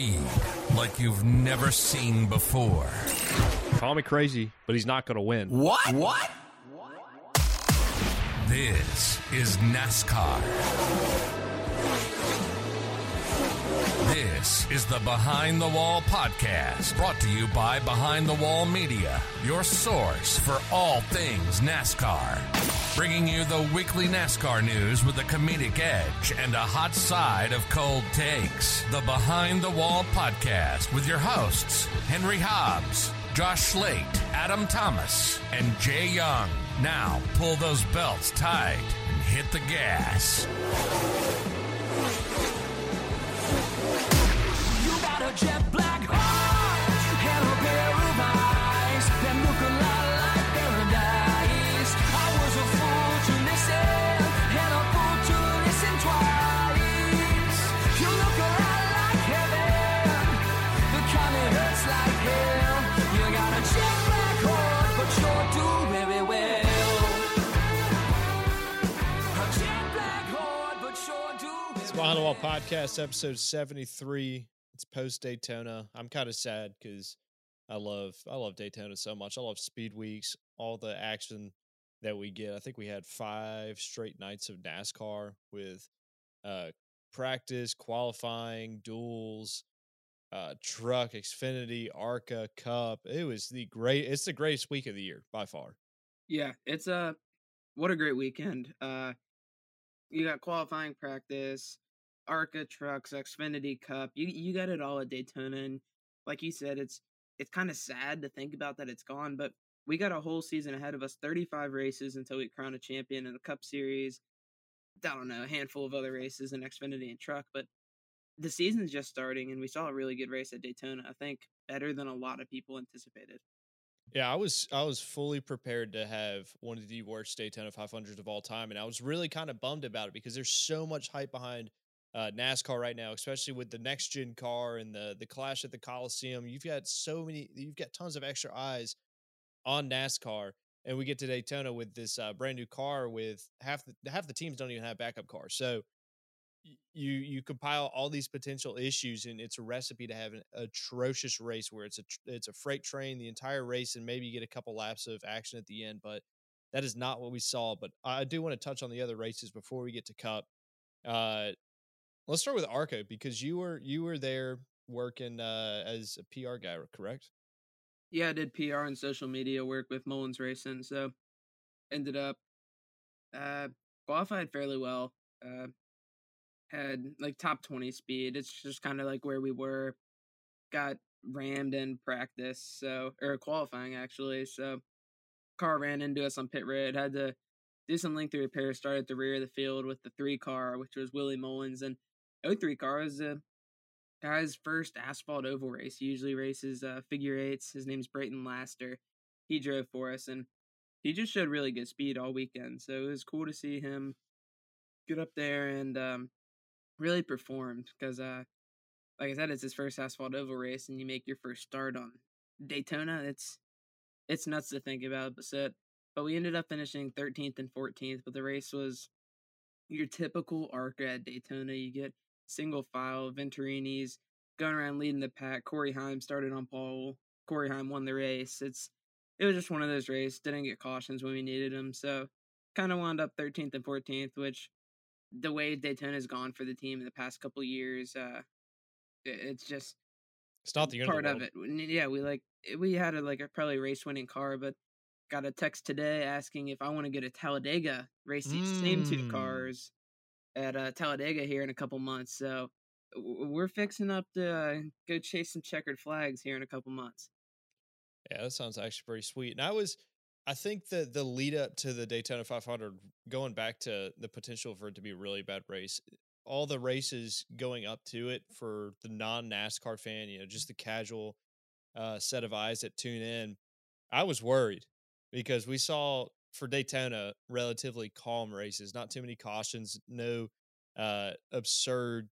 speed like you've never seen before. Call me crazy, but he's not going to win. What? What? This is NASCAR. This is the Behind the Wall podcast, brought to you by Behind the Wall Media, your source for all things NASCAR. Bringing you the weekly NASCAR news with a comedic edge and a hot side of cold takes. The Behind the Wall podcast with your hosts, Henry Hobbs, Josh Slate, Adam Thomas, and Jay Young. Now pull those belts tight and hit the gas. You got a jet black It's Behind the Wall podcast, episode 73. It's post Daytona. I'm kind of sad because I love I love Daytona so much. I love speed weeks, all the action that we get. I think we had five straight nights of NASCAR with uh practice, qualifying, duels, uh truck, Xfinity, ARCA, Cup. It was the great it's the greatest week of the year by far. Yeah, it's a what a great weekend. Uh you got qualifying practice, ARCA trucks, Xfinity Cup. You you got it all at Daytona and like you said it's it's kind of sad to think about that it's gone, but we got a whole season ahead of us, 35 races until we crown a champion in the Cup Series. I don't know, a handful of other races in Xfinity and truck, but the season's just starting and we saw a really good race at Daytona. I think better than a lot of people anticipated. Yeah, I was I was fully prepared to have one of the worst Daytona 500s of all time, and I was really kind of bummed about it because there's so much hype behind uh, NASCAR right now, especially with the next gen car and the the clash at the Coliseum. You've got so many, you've got tons of extra eyes on NASCAR, and we get to Daytona with this uh, brand new car with half the half the teams don't even have backup cars, so you you compile all these potential issues and it's a recipe to have an atrocious race where it's a it's a freight train the entire race and maybe you get a couple laps of action at the end but that is not what we saw but i do want to touch on the other races before we get to cup uh let's start with ARCA because you were you were there working uh as a pr guy correct yeah, I did PR and social media work with Mullins Racing, so ended up uh qualified fairly well. Uh had like top 20 speed. It's just kind of like where we were. Got rammed in practice, so or qualifying actually. So car ran into us on pit road. Had to do some lengthy repairs. Start at the rear of the field with the three car, which was Willie Mullins and 03 car was a guy's first asphalt oval race. He usually races uh, figure eights. His name's Brayton Laster. He drove for us, and he just showed really good speed all weekend. So it was cool to see him get up there and um, really performed. Because, uh, like I said, it's his first asphalt oval race, and you make your first start on Daytona. It's it's nuts to think about. But so, but we ended up finishing 13th and 14th. But the race was your typical ARCA at Daytona. You get single file, Venturini's going around leading the pack. Corey Heim started on pole. Corey Heim won the race. It's it was just one of those races. Didn't get cautions when we needed them, so kind of wound up 13th and 14th, which the way Daytona's gone for the team in the past couple years, uh, it's just it's not the end part of, of it. Yeah, we like we had a like a probably race winning car, but got a text today asking if I want to go to Talladega race these same two Mm. cars at uh, Talladega here in a couple months. So we're fixing up to uh, go chase some checkered flags here in a couple months. Yeah, that sounds actually pretty sweet. And I was, I think the the lead up to the Daytona 500, going back to the potential for it to be a really bad race, all the races going up to it for the non NASCAR fan, you know, just the casual uh, set of eyes that tune in, I was worried because we saw for Daytona relatively calm races, not too many cautions, no uh, absurd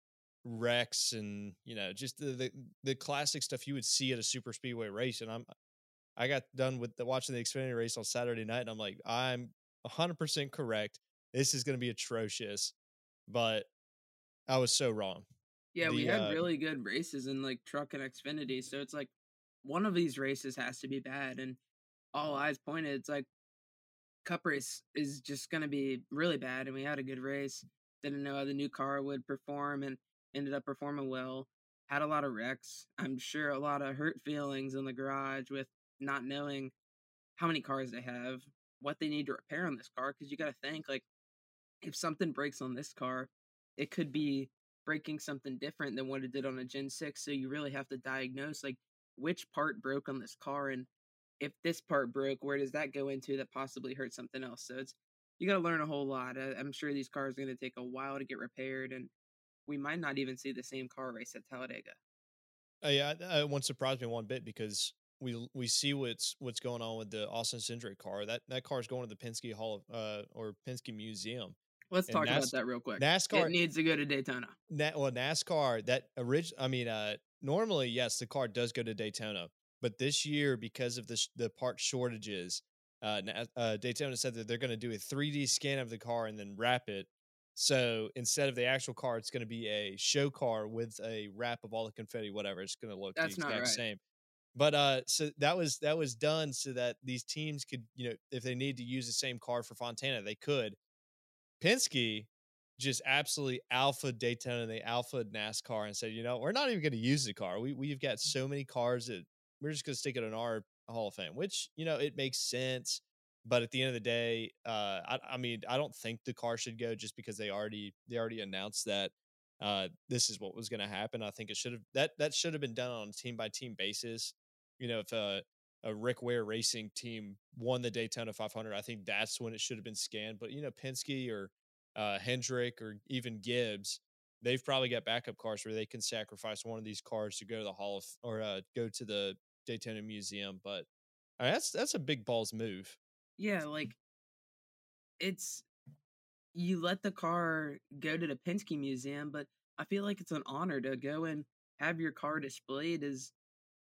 wrecks, and you know, just the, the the classic stuff you would see at a super speedway race. And I'm I got done with the, watching the Xfinity race on Saturday night, and I'm like, I'm 100% correct. This is going to be atrocious, but I was so wrong. Yeah, we had uh, really good races in like truck and Xfinity, so it's like one of these races has to be bad, and all eyes pointed. It's like Cup race is just gonna be really bad, and we had a good race. Didn't know how the new car would perform, and ended up performing well. Had a lot of wrecks. I'm sure a lot of hurt feelings in the garage with not knowing how many cars they have, what they need to repair on this car. Because you got to think like if something breaks on this car, it could be breaking something different than what it did on a Gen 6. So you really have to diagnose like which part broke on this car and if this part broke, where does that go into that possibly hurt something else? So it's you got to learn a whole lot. I'm sure these cars are going to take a while to get repaired and we might not even see the same car race at Talladega. Uh, yeah, uh, it won't surprise me one bit because we we see what's what's going on with the Austin Cindric car. That that car is going to the Penske Hall of uh, or Penske Museum. Let's And talk Nas- about that real quick. NASCAR it needs to go to Daytona. Na- well, NASCAR that original. I mean, uh, normally yes, the car does go to Daytona, but this year because of the sh- the part shortages, uh, uh, Daytona said that they're going to do a 3D scan of the car and then wrap it. So instead of the actual car, it's going to be a show car with a wrap of all the confetti, whatever. It's going to look That's the not exact right. same. But uh, so that was that was done so that these teams could, you know, if they need to use the same car for Fontana, they could. Penske just absolutely alpha Daytona, and they alpha NASCAR, and said, you know, we're not even going to use the car. We we've got so many cars that we're just going to stick it in our Hall of Fame, which you know it makes sense. But at the end of the day, uh, I, I mean, I don't think the car should go just because they already they already announced that uh, this is what was going to happen. I think it should have that that should have been done on a team by team basis. You know, if a a Rick Ware Racing team won the Daytona 500, I think that's when it should have been scanned. But you know, Penske or uh, Hendrick or even Gibbs, they've probably got backup cars where they can sacrifice one of these cars to go to the Hall of or uh, go to the Daytona Museum. But uh, that's that's a big balls move. Yeah, like it's you let the car go to the Penske Museum, but I feel like it's an honor to go and have your car displayed as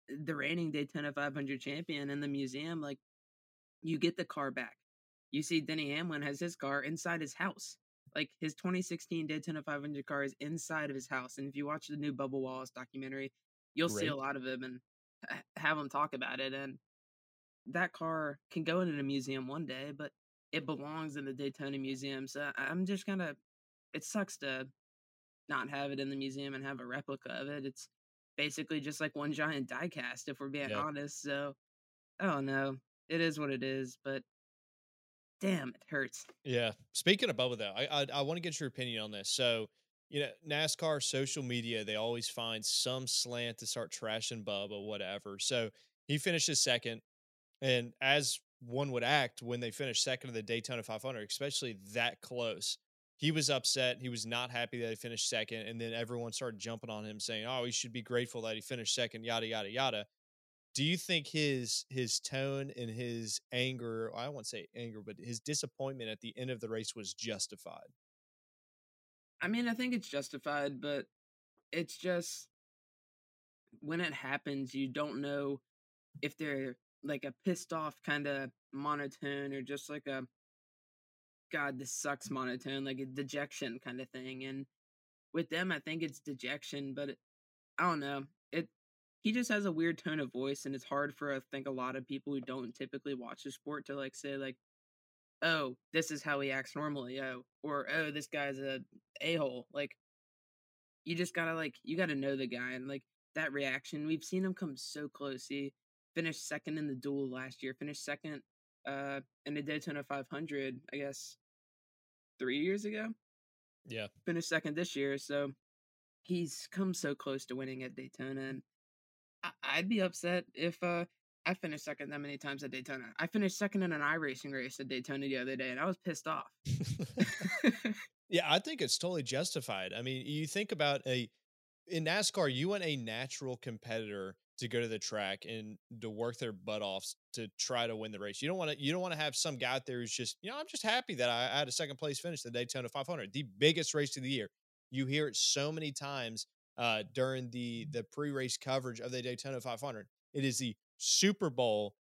the reigning Daytona 500 champion in the museum. Like you get the car back. You see, Denny Hamlin has his car inside his house. Like his 2016 Daytona 500 car is inside of his house. And if you watch the new Bubba Wallace documentary, you'll see a lot of him and have him talk about it. And that car can go into a museum one day, but it belongs in the Daytona Museum. So I'm just kind of, it sucks to not have it in the museum and have a replica of it. It's basically just like one giant diecast, if we're being Yeah. honest. So I don't know. It is what it is, but damn, it hurts. Yeah. Speaking of Bubba, though, I I, I want to get your opinion on this. So, you know, NASCAR social media, they always find some slant to start trashing Bubba, whatever. So he finishes second, and as one would act when they finish second in the Daytona 500, especially that close, he was upset. He was not happy that he finished second, and then everyone started jumping on him, saying, "Oh, he should be grateful that he finished second." Yada yada yada. Do you think his his tone and his anger, I won't say anger, but his disappointment at the end of the race was justified? I mean, I think it's justified, but it's just when it happens, you don't know if they're like a pissed off kind of monotone or just like a God, this sucks monotone, like a dejection kind of thing. And with them, I think it's dejection, but it, I don't know. It he just has a weird tone of voice, and it's hard for I think a lot of people who don't typically watch the sport to like say like, oh, this is how he acts normally, oh, or oh, this guy's a a hole. Like, you just gotta like you gotta know the guy and like that reaction. We've seen him come so close. He finished second in the duel last year. Finished second uh in the Daytona 500. I guess three years ago. Yeah. Finished second this year, so he's come so close to winning at Daytona. And I- I'd be upset if uh I finished second that many times at Daytona. I finished second in an iRacing race at Daytona the other day, and I was pissed off. yeah, I think it's totally justified. I mean, you think about a in NASCAR, you want a natural competitor to go to the track and to work their butt off to try to win the race. You don't want to you don't want to have some guy out there who's just, you know, I'm just happy that I, had a second place finish the Daytona 500, the biggest race of the year. You hear it so many times uh, during the the pre-race coverage of the Daytona 500. It is the Super Bowl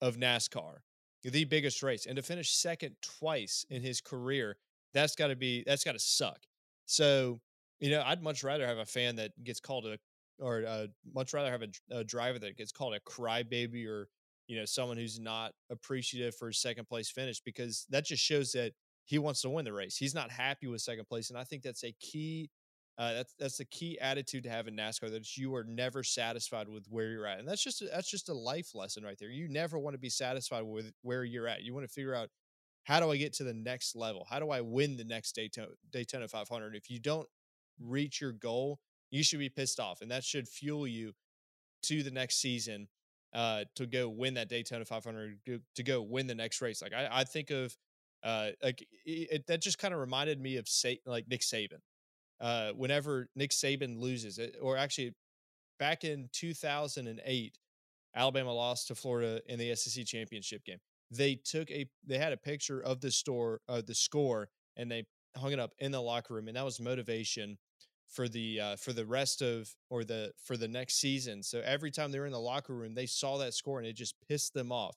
of NASCAR, the biggest race, and to finish second twice in his career, that's got to be that's got to suck. So You know, I'd much rather have a fan that gets called a, or uh, much rather have a, a driver that gets called a crybaby or you know someone who's not appreciative for his second place finish because that just shows that he wants to win the race. He's not happy with second place, and I think that's a key. Uh, that's that's the key attitude to have in NASCAR that you are never satisfied with where you're at, and that's just a, that's just a life lesson right there. You never want to be satisfied with where you're at. You want to figure out how do I get to the next level? How do I win the next Daytona, Daytona 500? If you don't reach your goal, you should be pissed off, and that should fuel you to the next season uh, to go win that Daytona 500, to, go win the next race. Like I, I think of uh, like it, that just kind of reminded me of Sa- like Nick Saban. Uh, whenever Nick Saban loses it, or actually back in 2008, Alabama lost to Florida in the SEC championship game. They took a they had a picture of the store uh, the score and they hung it up in the locker room and that was motivation for the uh, for the rest of or the for the next season. So every time they were in the locker room, they saw that score and it just pissed them off.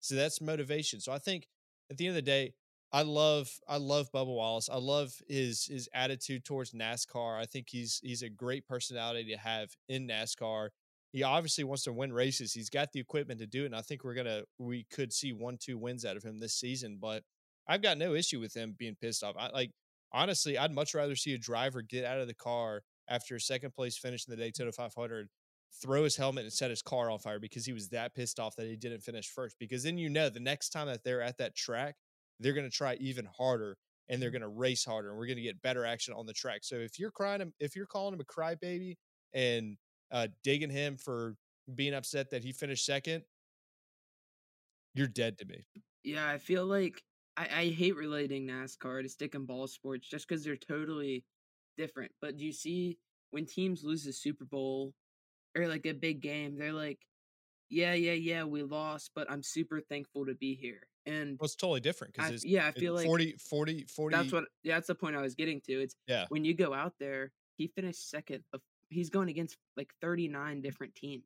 So that's motivation. So I think at the end of the day, I love I love Bubba Wallace. I love his his attitude towards NASCAR. I think he's he's a great personality to have in NASCAR. He obviously wants to win races. He's got the equipment to do it, and I think we're gonna we could see one two wins out of him this season. But I've got no issue with him being pissed off. I like honestly, I'd much rather see a driver get out of the car after a second place finish in the Daytona 500, throw his helmet and set his car on fire because he was that pissed off that he didn't finish first. Because then you know the next time that they're at that track, they're going to try even harder and they're going to race harder and we're going to get better action on the track. So if you're crying him, if you're calling him a crybaby and uh, digging him for being upset that he finished second, you're dead to me. Yeah, I feel like I, I hate relating NASCAR to stick and ball sports just because they're totally different. But do you see when teams lose the Super Bowl or like a big game, they're like, yeah, yeah, yeah, we lost, but I'm super thankful to be here. And Well, it's totally different because yeah, I feel like 40, 40, 40. that's what yeah, that's the point I was getting to. It's yeah. when you go out there, he finished second of he's going against like 39 mm. different teams.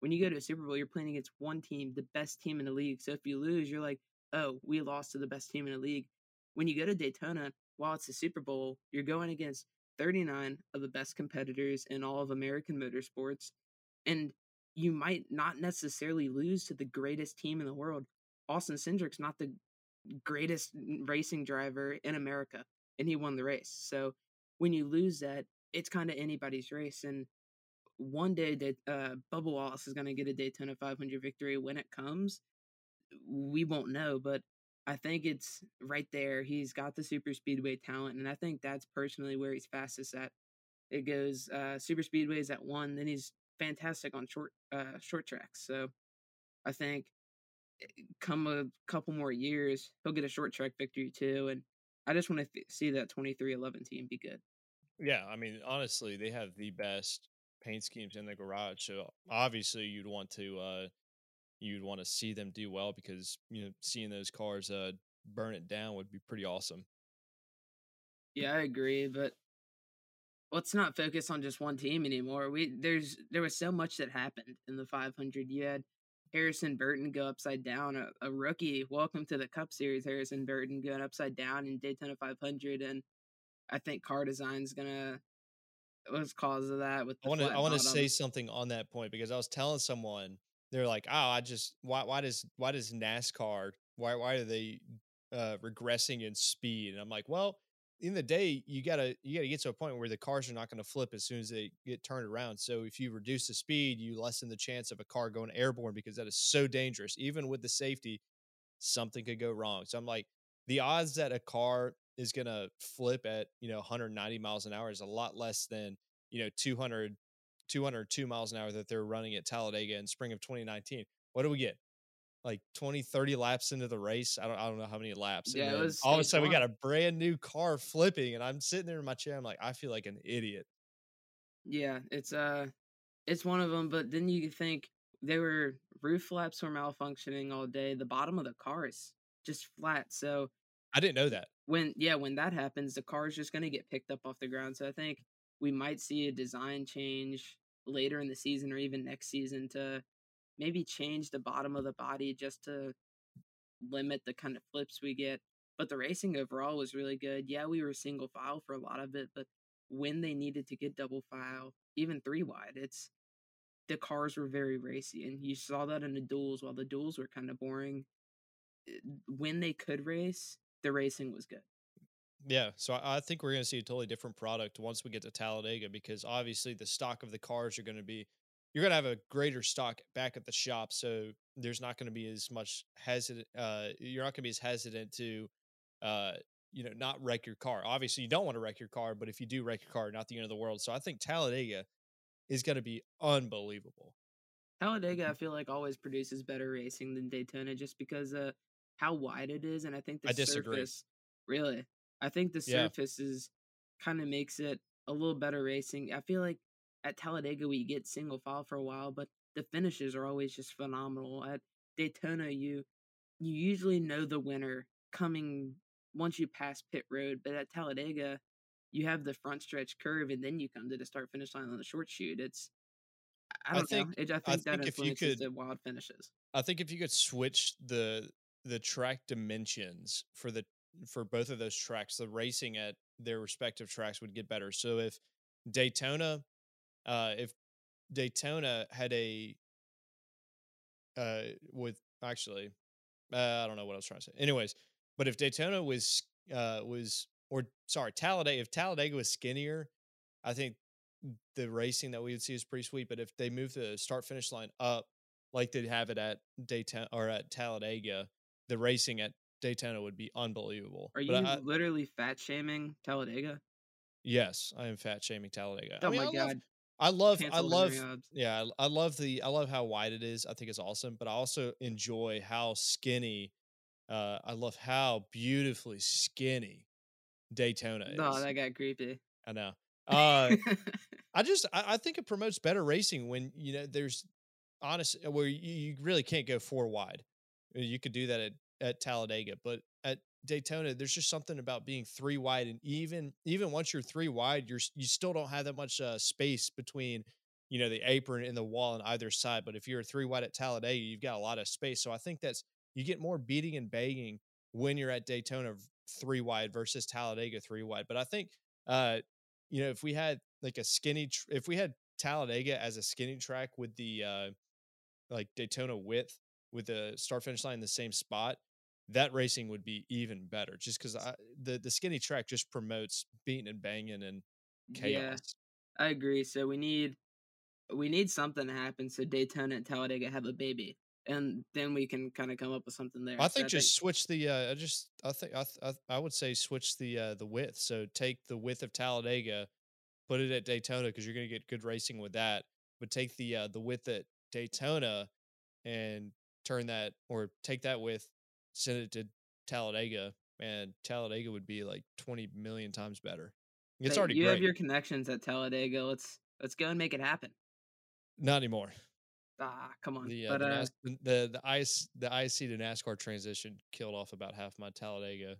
When you go to a Super Bowl, you're playing against one team, the best team in the league. So if you lose, you're like, oh, we lost to the best team in the league. When you go to Daytona, while it's a Super Bowl, you're going against 39 of the best competitors in all of American motorsports. And you might not necessarily lose to the greatest team in the world. Austin Cindric's not the greatest racing driver in America, and he won the race. So when you lose that, it's kind of anybody's race. And one day that uh, Bubba Wallace is going to get a Daytona 500 victory when it comes, we won't know. But I think it's right there. He's got the super speedway talent, and I think that's personally where he's fastest at. It goes uh, super speedways at one, then he's fantastic on short uh, short tracks. So I think eh, come a couple more years, he'll get a short track victory too. And I just want to see that 23-11 team be good. Yeah, I mean, honestly, they have the best paint schemes in the garage. So obviously, you'd want to uh, you'd want to see them do well because you know seeing those cars uh, burn it down would be pretty awesome. Yeah, I agree, but let's not focus on just one team anymore. We there's there was so much that happened in the 500. You had Harrison Burton go upside down, a, a rookie. Welcome to the Cup Series, Harrison Burton going upside down in Daytona 500, and I think car design's gonna was cause of that with the I want to I want to say something on that point because I was telling someone they're like, oh, I just why why does why does NASCAR why why are they uh, regressing in speed? And I'm like, well, in the day you gotta you gotta get to a point where the cars are not going to flip as soon as they get turned around. So if you reduce the speed, you lessen the chance of a car going airborne because that is so dangerous. Even with the safety, something could go wrong. So I'm like, the odds that a car is going to flip at you know 190 miles an hour is a lot less than you know 200 202 miles an hour that they're running at Talladega in spring of 2019. What do we get? Like 20, 30 laps into the race. I don't, I don't know how many laps. Yeah, was all of a sudden we got a brand new car flipping, and I'm sitting there in my chair. I'm like, I feel like an idiot. Yeah, it's uh it's one of them, but then you think they were roof flaps were malfunctioning all day. The bottom of the car is just flat. So I didn't know that. when yeah, when that happens, the car is just gonna get picked up off the ground. So I think we might see a design change later in the season or even next season to maybe change the bottom of the body just to limit the kind of flips we get. But the racing overall was really good. Yeah, we were single file for a lot of it, but when they needed to get double file, even three wide, it's the cars were very racy, and you saw that in the duels. While the duels were kind of boring, eh, when they could race, the racing was good. Yeah, so I, I think we're going to see a totally different product once we get to Talladega because obviously the stock of the cars are going to be you're going to have a greater stock back at the shop, so there's not going to be as much hesitant. Uh, you're not going to be as hesitant to, uh, you know, not wreck your car. Obviously, you don't want to wreck your car, but if you do wreck your car, not the end of the world. So I think Talladega is going to be unbelievable. Talladega, I feel like always produces better racing than Daytona, just because uh how wide it is, and I think the I disagree. surface really, I think the Yeah. surface is kind of makes it a little better racing. I feel like at Talladega we get single file for a while, but the finishes are always just phenomenal. At Daytona, you you usually know the winner coming once you pass pit road, but at Talladega, you have the front stretch curve, and then you come to the start finish line on the short chute. It's I I don't think- know. It, I I think that think if you influences could- the wild finishes. I think if you could switch the the track dimensions for the for both of those tracks, the racing at their respective tracks would get better. So if Daytona, uh, if Daytona had a uh with actually, uh, I don't know what I was trying to say. Anyways, but if Daytona was uh was or sorry Talladega, if Talladega was skinnier, I think the racing that we would see is pretty sweet. But if they move the start finish line up like they have it at Daytona or at Talladega, the racing at Daytona would be unbelievable. Are you I- literally fat shaming Talladega? yes, I am fat shaming Talladega. Oh I mean, my I love, god! I love, I love, yeah, I love the, I love how wide it is. I think it's awesome, but I also enjoy how skinny. Uh, I love how beautifully skinny Daytona is. No, that got creepy. I know. Uh, I just I, I think it promotes better racing when you know there's honest where you, you really can't go four wide. You could do that at, at Talladega, but at Daytona, there's just something about being three wide, and even even once you're three wide, you're you still don't have that much uh, space between you know the apron and the wall on either side. But if you're three wide at Talladega, you've got a lot of space. So I think that's you get more beating and banging when you're at Daytona three wide versus Talladega three wide. But I think uh you know if we had like a skinny tr- if we had Talladega as a skinny track with the uh like Daytona width with the start finish line in the same spot, that racing would be even better. Just because the the skinny track just promotes beating and banging and chaos. Yeah, I agree. So we need we need something to happen so Daytona and Talladega have a baby, and then we can kind of come up with something there. I So think just switch the. Uh, I just I think I, I th- I would say switch the uh, the width. So take the width of Talladega, put it at Daytona because you're going to get good racing with that. But take the uh, the width at Daytona and turn that or take that width, send it to Talladega, and Talladega would be like 20 million times better. It's Hey, already you great. have your connections at Talladega. Let's let's go and make it happen. Not anymore. Ah, come on. The, uh, but the, uh, the the the ISC the ISC to NASCAR transition killed off about half my Talladega.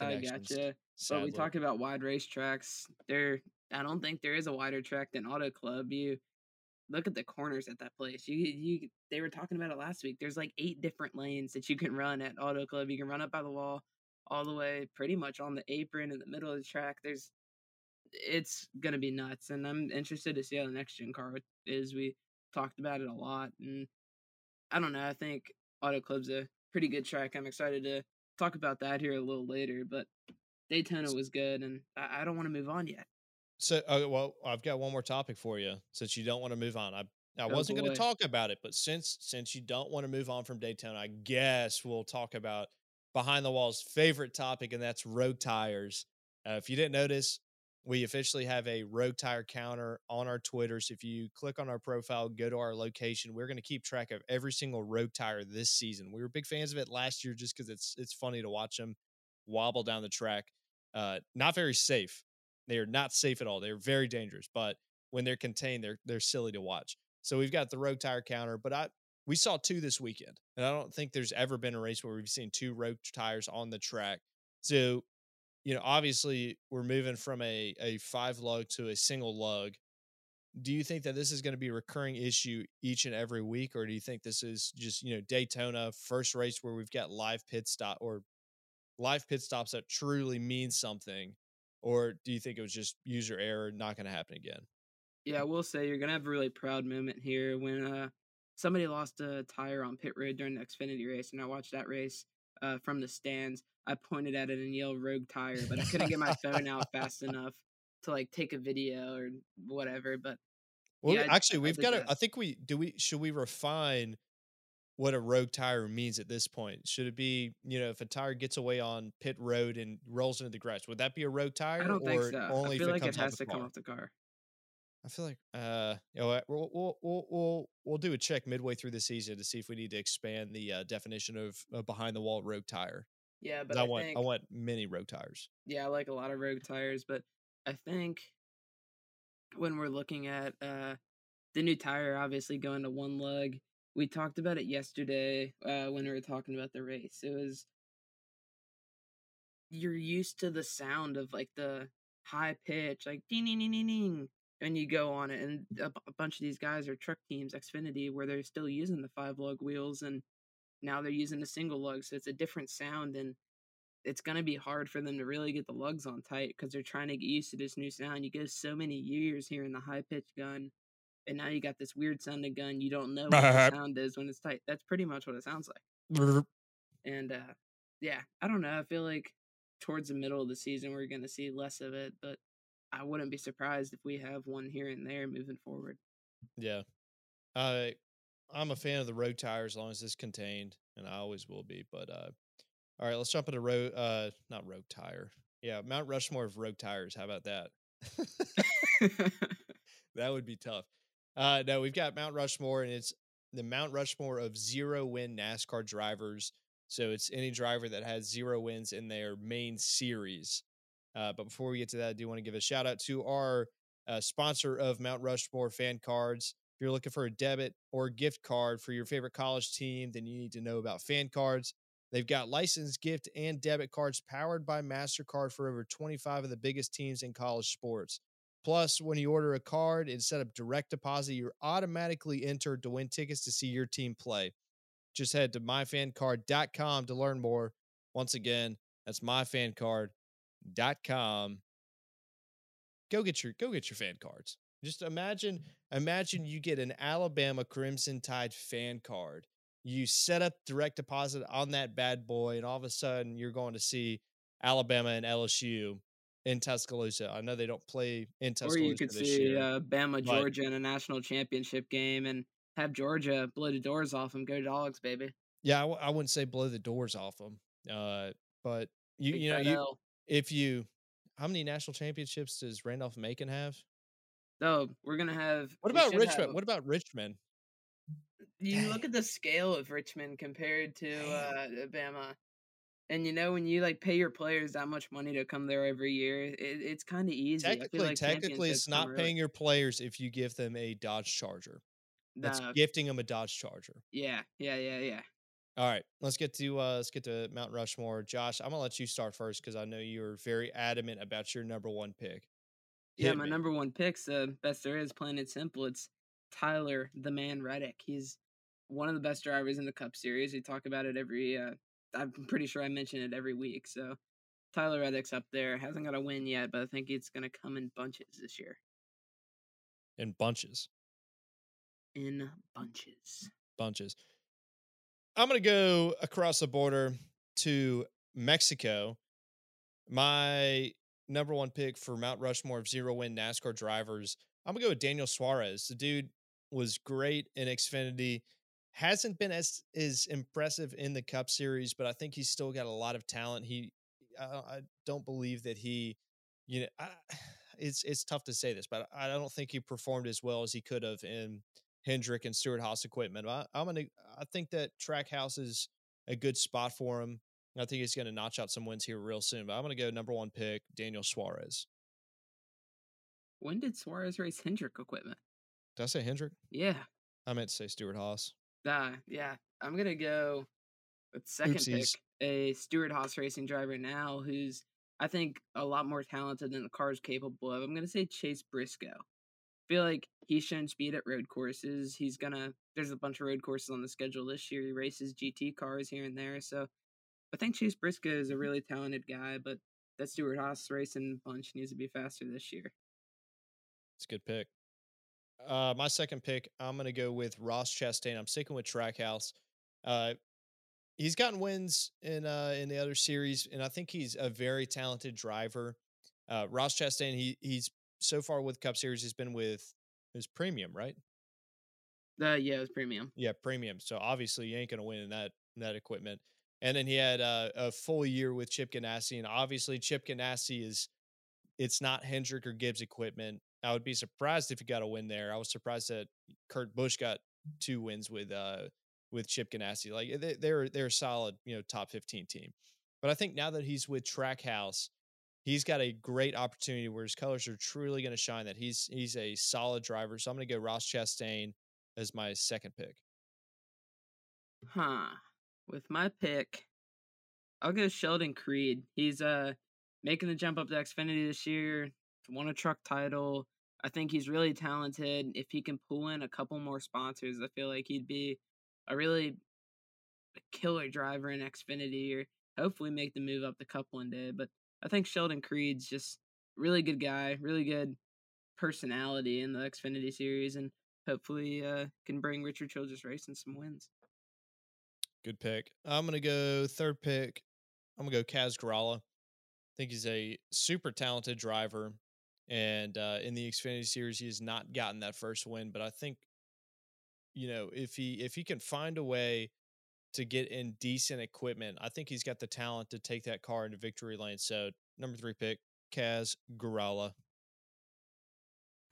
I gotcha. But we talk about wide race tracks. There, I don't think there is a wider track than Auto Club. You look at the corners at that place. You, you, they were talking about it last week. There's like eight different lanes that you can run at Auto Club. You can run up by the wall, all the way pretty much on the apron in the middle of the track. There's, it's gonna be nuts, and I'm interested to see how the next gen car is. We talked about it a lot, and I don't know. I think Auto Club's a pretty good track. I'm excited to talk about that here a little later, but Daytona was good, and I, I don't want to move on yet. So, uh, well, I've got one more topic for you since you don't want to move on. I I Oh, wasn't going to talk about it, but since since you don't want to move on from Daytona, I guess we'll talk about behind the walls favorite topic, and that's rogue tires. Uh, if you didn't notice, we officially have a rogue tire counter on our Twitters. If you click on our profile, go to our location, we're going to keep track of every single rogue tire this season. We were big fans of it last year just because it's it's funny to watch them wobble down the track. Uh, not very safe. They are not safe at all. They're very dangerous, but when they're contained, they're they're silly to watch. So we've got the rogue tire counter, but I we saw two this weekend, and I don't think there's ever been a race where we've seen two rogue tires on the track. So, you know, obviously we're moving from a a five lug to a single lug. Do you think that this is going to be a recurring issue each and every week, or do you think this is just you know Daytona first race where we've got live pit stop or live pit stops that truly mean something or do you think it was just user error, not going to happen again? Yeah, I will say you're gonna have a really proud moment here when uh somebody lost a tire on pit road during the Xfinity race, and I watched that race uh from the stands. I pointed at it and yelled "Rogue tire," but I couldn't get my phone out fast enough to like take a video or whatever. But Well, Yeah, actually, I we've did got to. I think we do. We should we refine what a rogue tire means at this point? Should it be you know if a tire gets away on pit road and rolls into the grass, would that be a rogue tire? I don't or think so. Only I feel if like it it has to come off the car. I feel like uh, you know, we'll we'll we'll we'll we'll do a check midway through the season to see if we need to expand the uh, definition of a behind the wall rogue tire. Yeah, but I, I, want think I want many rogue tires. yeah, I like a lot of rogue tires, but I think when we're looking at uh the new tire obviously going to one lug, we talked about it yesterday uh when we were talking about the race. It was you're used to the sound of like the high pitch, like ding ding ding ding ding, and you go on it, and a, a bunch of these guys are truck teams, Xfinity, where they're still using the five lug wheels, and now they're using the single lug, so it's a different sound, and it's gonna be hard for them to really get the lugs on tight because they're trying to get used to this new sound. You go so many years hearing the high pitch gun, and now you got this weird sounding gun. You don't know what the sound is when it's tight. That's pretty much what it sounds like. And uh yeah, I don't know. I feel like towards the middle of the season we're gonna see less of it, but I wouldn't be surprised if we have one here and there moving forward. Yeah. I I'm a fan of the rogue tire as long as it's contained, and I always will be. But uh all right, let's jump into road uh not rogue tire. Yeah, Mount Rushmore of rogue tires. How about that? that would be tough. Uh no, we've got Mount Rushmore and it's the Mount Rushmore of zero win NASCAR drivers. So it's any driver that has zero wins in their main series. Uh, but before we get to that, I do want to give a shout out to our uh, sponsor of Mount Rushmore fan cards. If you're looking for a debit or gift card for your favorite college team, then you need to know about fan cards. They've got licensed gift and debit cards powered by MasterCard for over 25 of the biggest teams in college sports. Plus, when you order a card and set up direct deposit, you're automatically entered to win tickets to see your team play. Just head to myfancard.com to learn more. Once again, that's myfancard.com. Go get your go get your fan cards. Just imagine mm. imagine you get an Alabama Crimson Tide fan card. You set up direct deposit on that bad boy, and all of a sudden you're going to see Alabama and LSU in Tuscaloosa. I know they don't play in Tuscaloosa. or you could see year. uh, Bama, Georgia in a national championship game and have Georgia blow the doors off them. Go dogs, baby. Yeah, I, w- I wouldn't say blow the doors off them, uh, but you Big you know you L. if you how many national championships does Randolph Macon have? So we're gonna have. What about Richmond? have- What about Richmond? you look at the scale of Richmond compared to uh, Bama, and you know when you like pay your players that much money to come there every year, it, it's kind of easy. Technically, like technically, it's don't really- paying your players if you give them a Dodge Charger. That's Nah, gifting them a Dodge Charger. yeah, yeah, yeah, yeah. All right, let's get to uh, let's get to Mount Rushmore. Josh, I'm gonna let you start first because I know you're very adamant about your number one pick. Yeah, my me. number one pick's the best there is, plain and simple. It's Tyler the Man Reddick. He's one of the best drivers in the Cup Series. We talk about it every. Uh, I'm pretty sure I mention it every week. So Tyler Reddick's up there. Hasn't got a win yet, but I think it's gonna come in bunches this year. in bunches. In bunches. bunches. I'm going to go across the border to Mexico. My number one pick for Mount Rushmore of zero win NASCAR drivers, I'm going to go with Daniel Suarez. The dude was great in Xfinity. Hasn't been as as impressive in the Cup Series, but I think he's still got a lot of talent. He, I, I don't believe that he, you know, I, it's it's tough to say this, but I don't think he performed as well as he could have in Hendrick and Stewart Haas equipment. I, I'm gonna. I think that Trackhouse is a good spot for him. I think he's gonna notch out some wins here real soon. But I'm gonna go number one pick, Daniel Suarez. When did Suarez race Hendrick equipment? Did I say Hendrick? Yeah. I meant to say Stewart Haas. Ah, yeah. I'm gonna go with second Oopsies. pick, a Stewart Haas racing driver now who's I think a lot more talented than the car's capable of. I'm gonna say Chase Briscoe. Feel like he's shown speed at road courses. He's gonna there's a bunch of road courses on the schedule this year. He races GT cars here and there. So I think Chase Briscoe is a really talented guy, but that Stewart Haas racing bunch needs to be faster this year. It's a good pick. Uh, my second pick, I'm going to go with Ross Chastain. I'm sticking with Trackhouse. Uh, he's gotten wins in uh, in the other series, and I think he's a very talented driver. Uh, Ross Chastain, he he's so far with Cup Series, he's been with his premium, right? Uh, yeah, it was premium. Yeah, premium. So obviously, you ain't going to win in that in that equipment. And then he had uh, a full year with Chip Ganassi, and obviously Chip Ganassi is it's not Hendrick or Gibbs equipment. I would be surprised if he got a win there. I was surprised that Kurt Busch got two wins with uh with Chip Ganassi. Like they, they're they're a solid, you know, top 15 team. But I think now that he's with Trackhouse, he's got a great opportunity where his colors are truly going to shine. That he's he's a solid driver. So I'm going to go Ross Chastain as my second pick. Huh. With my pick, I'll go Sheldon Creed. He's uh making the jump up to Xfinity this year. Won a truck title. I think he's really talented. If he can pull in a couple more sponsors, I feel like he'd be a really killer driver in Xfinity or hopefully make the move up the cup one day. But I think Sheldon Creed's just really good guy, really good personality in the Xfinity series, and hopefully uh, can bring Richard Childress Racing some wins. Good pick. I'm gonna go third pick. I'm gonna go Kaz Grala. I think he's a super talented driver, and uh, in the Xfinity Series, he has not gotten that first win. But I think, you know, if he if he can find a way to get in decent equipment, I think he's got the talent to take that car into victory lane. So number three pick, Kaz Grala.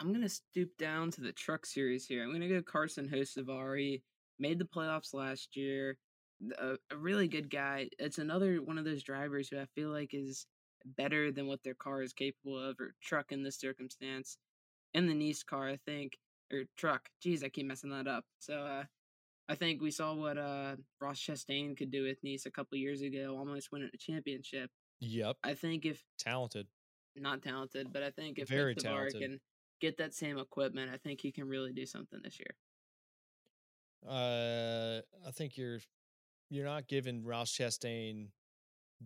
I'm gonna stoop down to the truck series here. I'm gonna go Carson Hocevar. Made the playoffs last year. A, a really good guy. It's another one of those drivers who I feel like is better than what their car is capable of, or truck in this circumstance. In the Niece car, I think, or truck. Geez, I keep messing that up. So uh, I think we saw what uh, Ross Chastain could do with Niece a couple years ago, almost winning a championship. Yep, I think if talented. not talented, but I think if Very Hocevar talented. can get that same equipment, I think he can really do something this year. Uh, I think you're you're not giving Ross Chastain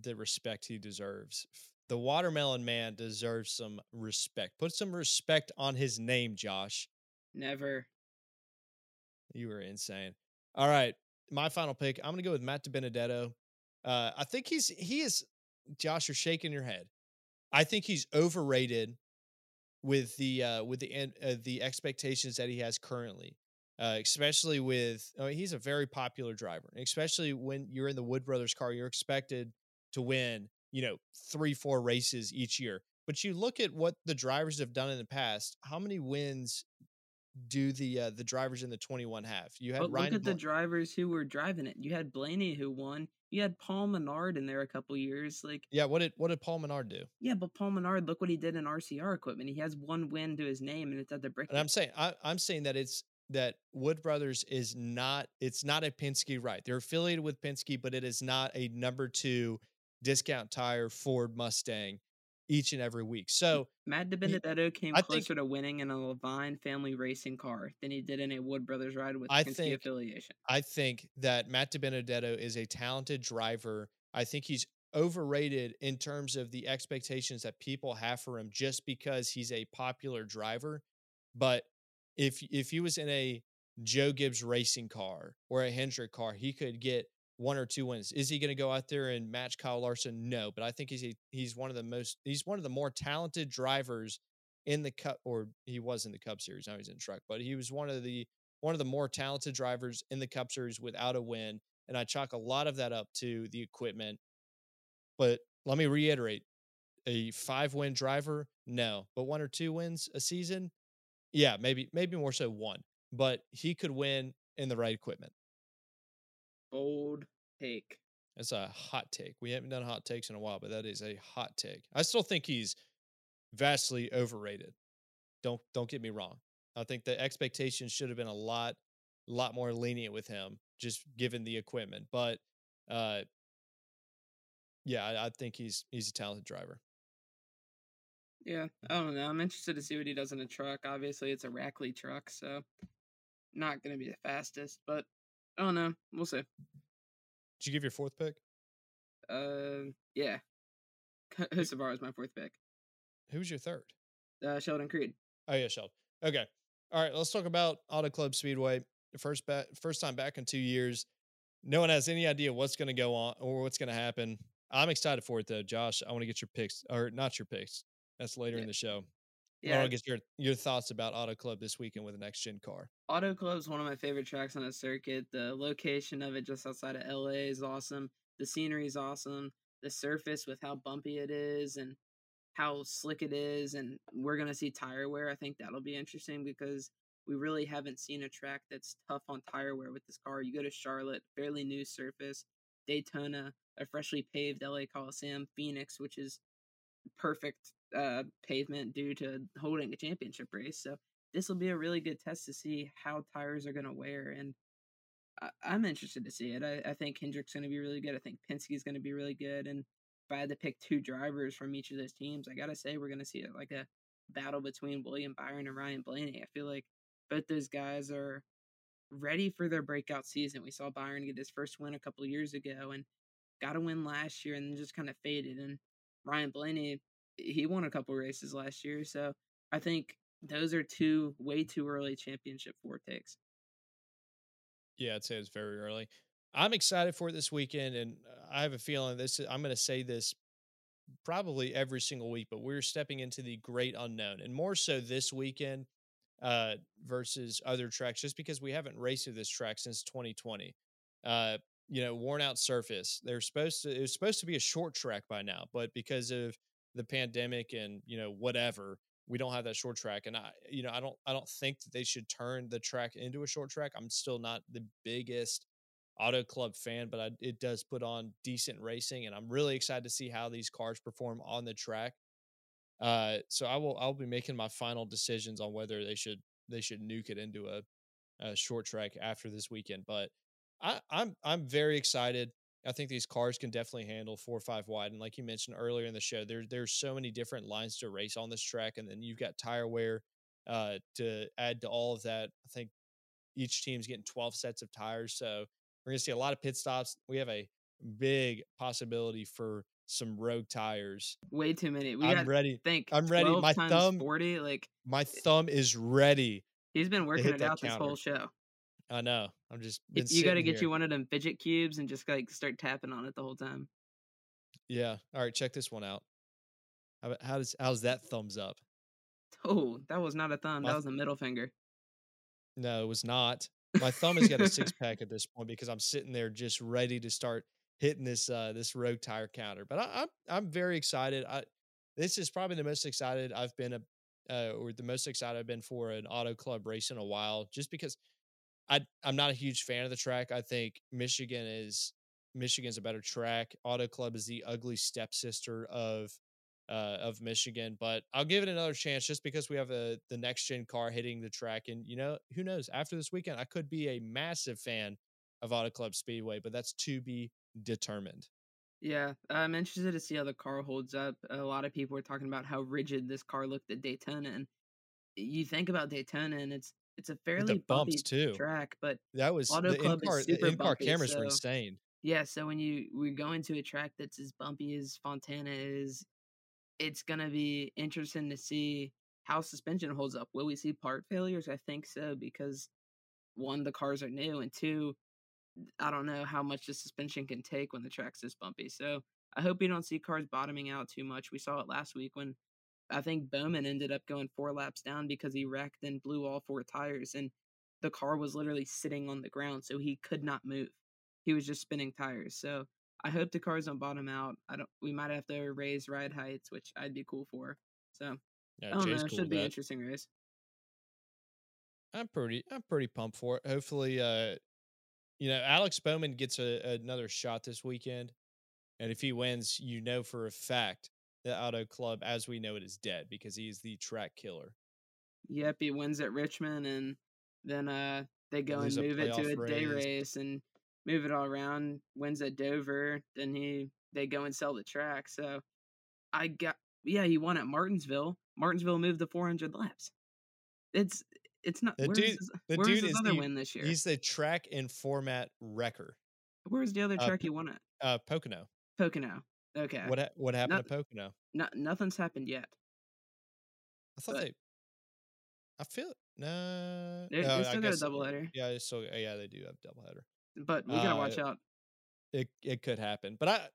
the respect he deserves. The watermelon man deserves some respect. Put some respect on his name, Josh. Never. You were insane. All right, my final pick. I'm gonna go with Matt DiBenedetto. Uh, I think he's he is. Josh, you're shaking your head. I think he's overrated with the uh, with the uh, the expectations that he has currently, uh, especially with uh, he's a very popular driver, especially when you're in the Wood Brothers car, you're expected to win, you know, three four races each year. But you look at what the drivers have done in the past. How many wins do the uh, the drivers in the 21 have? You had But look Ryan at the drivers who were driving it. You had Blaney who won. You had Paul Menard in there a couple years. Like, yeah. What did what did Paul Menard do? yeah, but Paul Menard, look what he did in RCR equipment. He has one win to his name, and it's at the brick. And I'm saying I, I'm saying that it's that Wood Brothers is not it's not a Penske right. They're affiliated with Penske, but it is not a number two discount tire Ford Mustang each and every week. So Matt DiBenedetto came I think- closer to winning in a Leavine family racing car than he did in a Wood Brothers ride with I Penske think- affiliation. I think that Matt DiBenedetto is a talented driver. I think he's overrated in terms of the expectations that people have for him just because he's a popular driver. But if if he was in a Joe Gibbs racing car or a Hendrick car, he could get one or two wins. Is he going to go out there and match Kyle Larson? No, but I think he's a, he's one of the most he's one of the more talented drivers in the cup or he was in the Cup series. Now he's in truck, but he was one of the one of the more talented drivers in the Cup Series without a win. And I chalk a lot of that up to the equipment. But let me reiterate a five win driver, no. But one or two wins a season, yeah, maybe, maybe more so one. But he could win in the right equipment. Bold take. That's a hot take. We haven't done hot takes in a while, but that is a hot take. I still think he's vastly overrated. Don't don't get me wrong. I think the expectations should have been a lot lot more lenient with him, just given the equipment. But uh yeah, I, I think he's he's a talented driver. Yeah, I don't know. I'm interested to see what he does in a truck. Obviously, it's a Rackley truck, so not going to be the fastest, but I don't know. We'll see. Did you give your fourth pick? Uh, yeah. Hocevar is my fourth pick. Who's your third? Uh, Sheldon Creed. Oh yeah, Sheldon. Okay. All right, let's talk about Auto Club Speedway. First ba- first time back in two years. No one has any idea what's going to go on or what's going to happen. I'm excited for it though, Josh. I want to get your picks, or not your picks. That's later Yeah. in the show. I Yeah, want to get your your thoughts about Auto Club this weekend with the next gen car. Auto Club is one of my favorite tracks on the circuit. The location of it just outside of LA is awesome. The scenery is awesome. The surface with how bumpy it is and how slick it is and we're going to see tire wear. I think that'll be interesting because we really haven't seen a track that's tough on tire wear with this car. You go to Charlotte, fairly new surface, Daytona, a freshly paved LA Coliseum, Phoenix, which is perfect uh, pavement due to holding a championship race. So this will be a really good test to see how tires are going to wear. And I, I'm interested to see it. I, I think Hendrick's going to be really good. I think Penske's going to be really good. And if I had to pick two drivers from each of those teams, I got to say we're going to see it like a battle between William Byron and Ryan Blaney. I feel like both those guys are ready for their breakout season. We saw Byron get his first win a couple years ago and got a win last year and then just kind of faded. And Ryan Blaney, he won a couple races last year. So I think those are two way too early championship takes. Yeah, I'd say it's very early. I'm excited for this weekend, and uh, I have a feeling this. I'm going to say this probably every single week, but we're stepping into the great unknown, and more so this weekend uh, versus other tracks, just because we haven't raced this track since 2020. Uh, you know, worn out surface. They're supposed to. It was supposed to be a short track by now, but because of the pandemic and you know whatever, we don't have that short track. And I, you know, I don't. I don't think that they should turn the track into a short track. I'm still not the biggest auto club fan, but I, it does put on decent racing, and I'm really excited to see how these cars perform on the track. Uh, so I will I'll be making my final decisions on whether they should they should nuke it into a, a short track after this weekend. But I, I'm I'm very excited. I think these cars can definitely handle four or five wide, and like you mentioned earlier in the show, there there's so many different lines to race on this track, and then you've got tire wear uh, to add to all of that. I think each team's getting 12 sets of tires, so we're gonna see a lot of pit stops. We have a big possibility for some rogue tires. Way too many. We I'm got ready. think I'm ready. My thumb- 40 like My thumb is ready. he's been working it out this whole show. I know. I'm just been You got to get here. you one of them fidget cubes and just like start tapping on it the whole time. Yeah. All right. Check this one out. How, how does how's that thumbs up? Oh, that was not a thumb. My That was a middle finger. No, it was not. My thumb has got a six pack at this point because I'm sitting there just ready to start hitting this uh this rogue tire counter. But I, I'm I'm very excited. I this is probably the most excited I've been a uh, or the most excited I've been for an auto club race in a while, just because I I'm not a huge fan of the track. I think Michigan is Michigan's a better track. Auto Club is the ugly stepsister of uh, of Michigan, but I'll give it another chance just because we have a the next gen car hitting the track, and you know who knows after this weekend I could be a massive fan of Auto Club Speedway, but that's to be determined. Yeah, I'm interested to see how the car holds up. A lot of people are talking about how rigid this car looked at Daytona, and you think about Daytona, and it's it's a fairly bumpy bumps, too. track, but That was Auto the Club in car the super in car bumpy, cameras were so- insane. yeah. So when you we go into a track that's as bumpy as Fontana is, it's gonna be interesting to see how suspension holds up. Will we see part failures? I think so because one, the cars are new, and two, I don't know how much the suspension can take when the track's this bumpy. So I hope we don't see cars bottoming out too much. We saw it last week when I think Bowman ended up going four laps down because he wrecked and blew all four tires, and the car was literally sitting on the ground, so he could not move. He was just spinning tires. So I hope the cars don't bottom out. I don't. We might have to raise ride heights, which I'd be cool for. So Yeah, I don't Jay's know. cool Should be interesting race. I'm pretty I'm pretty pumped for it. Hopefully, uh, you know, Alex Bowman gets a, another shot this weekend, and if he wins, you know for a fact the Auto Club, as we know it, is dead because he is the track killer. Yep, he wins at Richmond, and then uh they go and lose a move it to a playoff day race. race and move it all around. Wins at Dover, then he they go and sell the track. So I got yeah, he won at Martinsville. Martinsville moved the 400 laps. It's it's not. The dude- his, The dude his is other the, win this year? he's the track and format wrecker. Where's the other uh, track he won at? Uh, Pocono. Pocono. Okay. What ha- what happened Not- to Pocono? No, nothing's happened yet. I thought but- they. I feel no. They, no, they I still got a guess- doubleheader, Yeah, still yeah they do have doubleheader. but we gotta watch Uh, out. It it could happen, but I.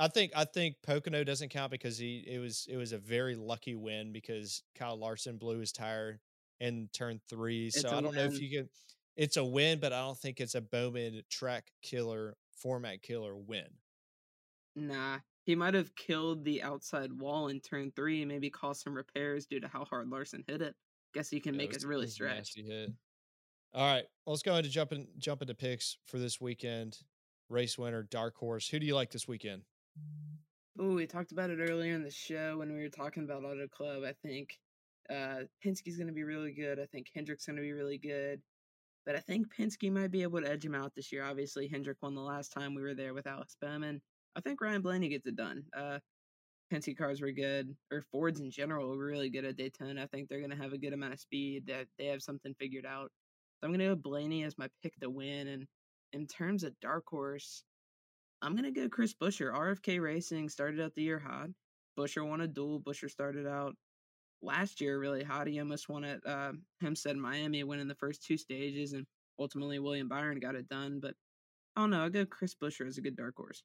I think I think Pocono doesn't count because he it was it was a very lucky win because Kyle Larson blew his tire in turn three. It's so a I don't know if win. you can. It's a win, but I don't think it's a Bowman track killer format killer win. Nah, he might have killed the outside wall in turn three, and maybe caused some repairs due to how hard Larson hit it. Guess he can Yeah, make it really stretch. hit. All right, let's go ahead and jump in, jump into picks for this weekend. Race winner, dark horse. Who do you like this weekend? Oh, we talked about it earlier in the show when we were talking about Auto Club. I think uh, Penske's going to be really good. I think Hendrick's going to be really good. But I think Penske might be able to edge him out this year. Obviously, Hendrick won the last time we were there with Alex Bowman. I think Ryan Blaney gets it done. Uh, Penske cars were good, or Fords in general were really good at Daytona. I think they're going to have a good amount of speed. That they have something figured out. So I'm going to go Blaney as my pick to win. And in terms of dark horse, I'm gonna go Chris Buescher. RFK Racing started out the year hot. Buescher won a duel. Buescher started out last year really hot. He almost won at uh, Homestead, Miami, winning the first two stages, and ultimately William Byron got it done. But I don't know. I'll go Chris Buescher as a good dark horse.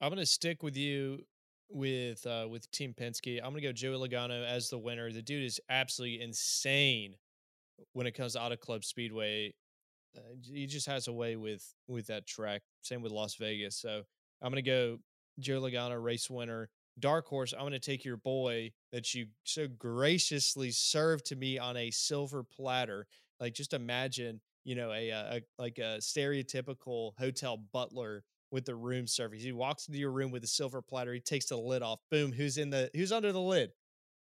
I'm going to stick with you with uh, with Team Penske. I'm going to go Joey Logano as the winner. The dude is absolutely insane when it comes to Auto Club Speedway. Uh, he just has a way with with that track. Same with Las Vegas. So I'm going to go Joey Logano, race winner. Dark horse. I'm going to take your boy that you so graciously served to me on a silver platter. Like just imagine, you know, a, a, a like a stereotypical hotel butler with the room service. He walks into your room with a silver platter. He takes the lid off. Boom. Who's in the? Who's under the lid?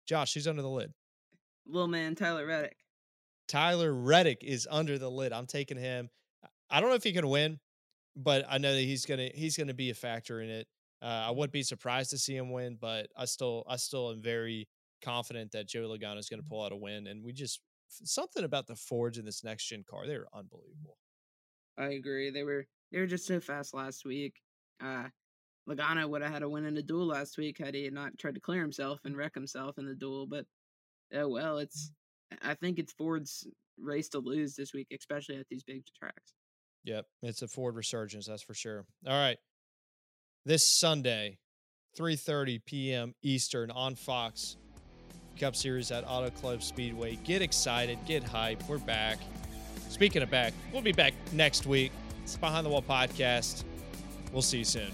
Josh. Who's under the lid? Little man Tyler Reddick. Tyler Reddick is under the lid. I'm taking him. I don't know if he can win, but I know that he's gonna he's gonna be a factor in it. Uh, I wouldn't be surprised to see him win, but I still I still am very confident that Joe Logano is going to pull out a win. And we just something about the Fords in this next gen car, they're unbelievable. I agree. They were they were just so fast last week. Uh Logano would have had a win in the duel last week had he not tried to clear himself and wreck himself in the duel. But oh well, it's I think it's Ford's race to lose this week, especially at these big tracks. Yep, it's a Ford resurgence, that's for sure. All right, this Sunday, 3:30 p.m. Eastern on Fox Cup Series at Auto Club Speedway. Get excited, get hype. We're back. Speaking of back, we'll be back next week. It's Behind the Wall podcast. We'll see you soon.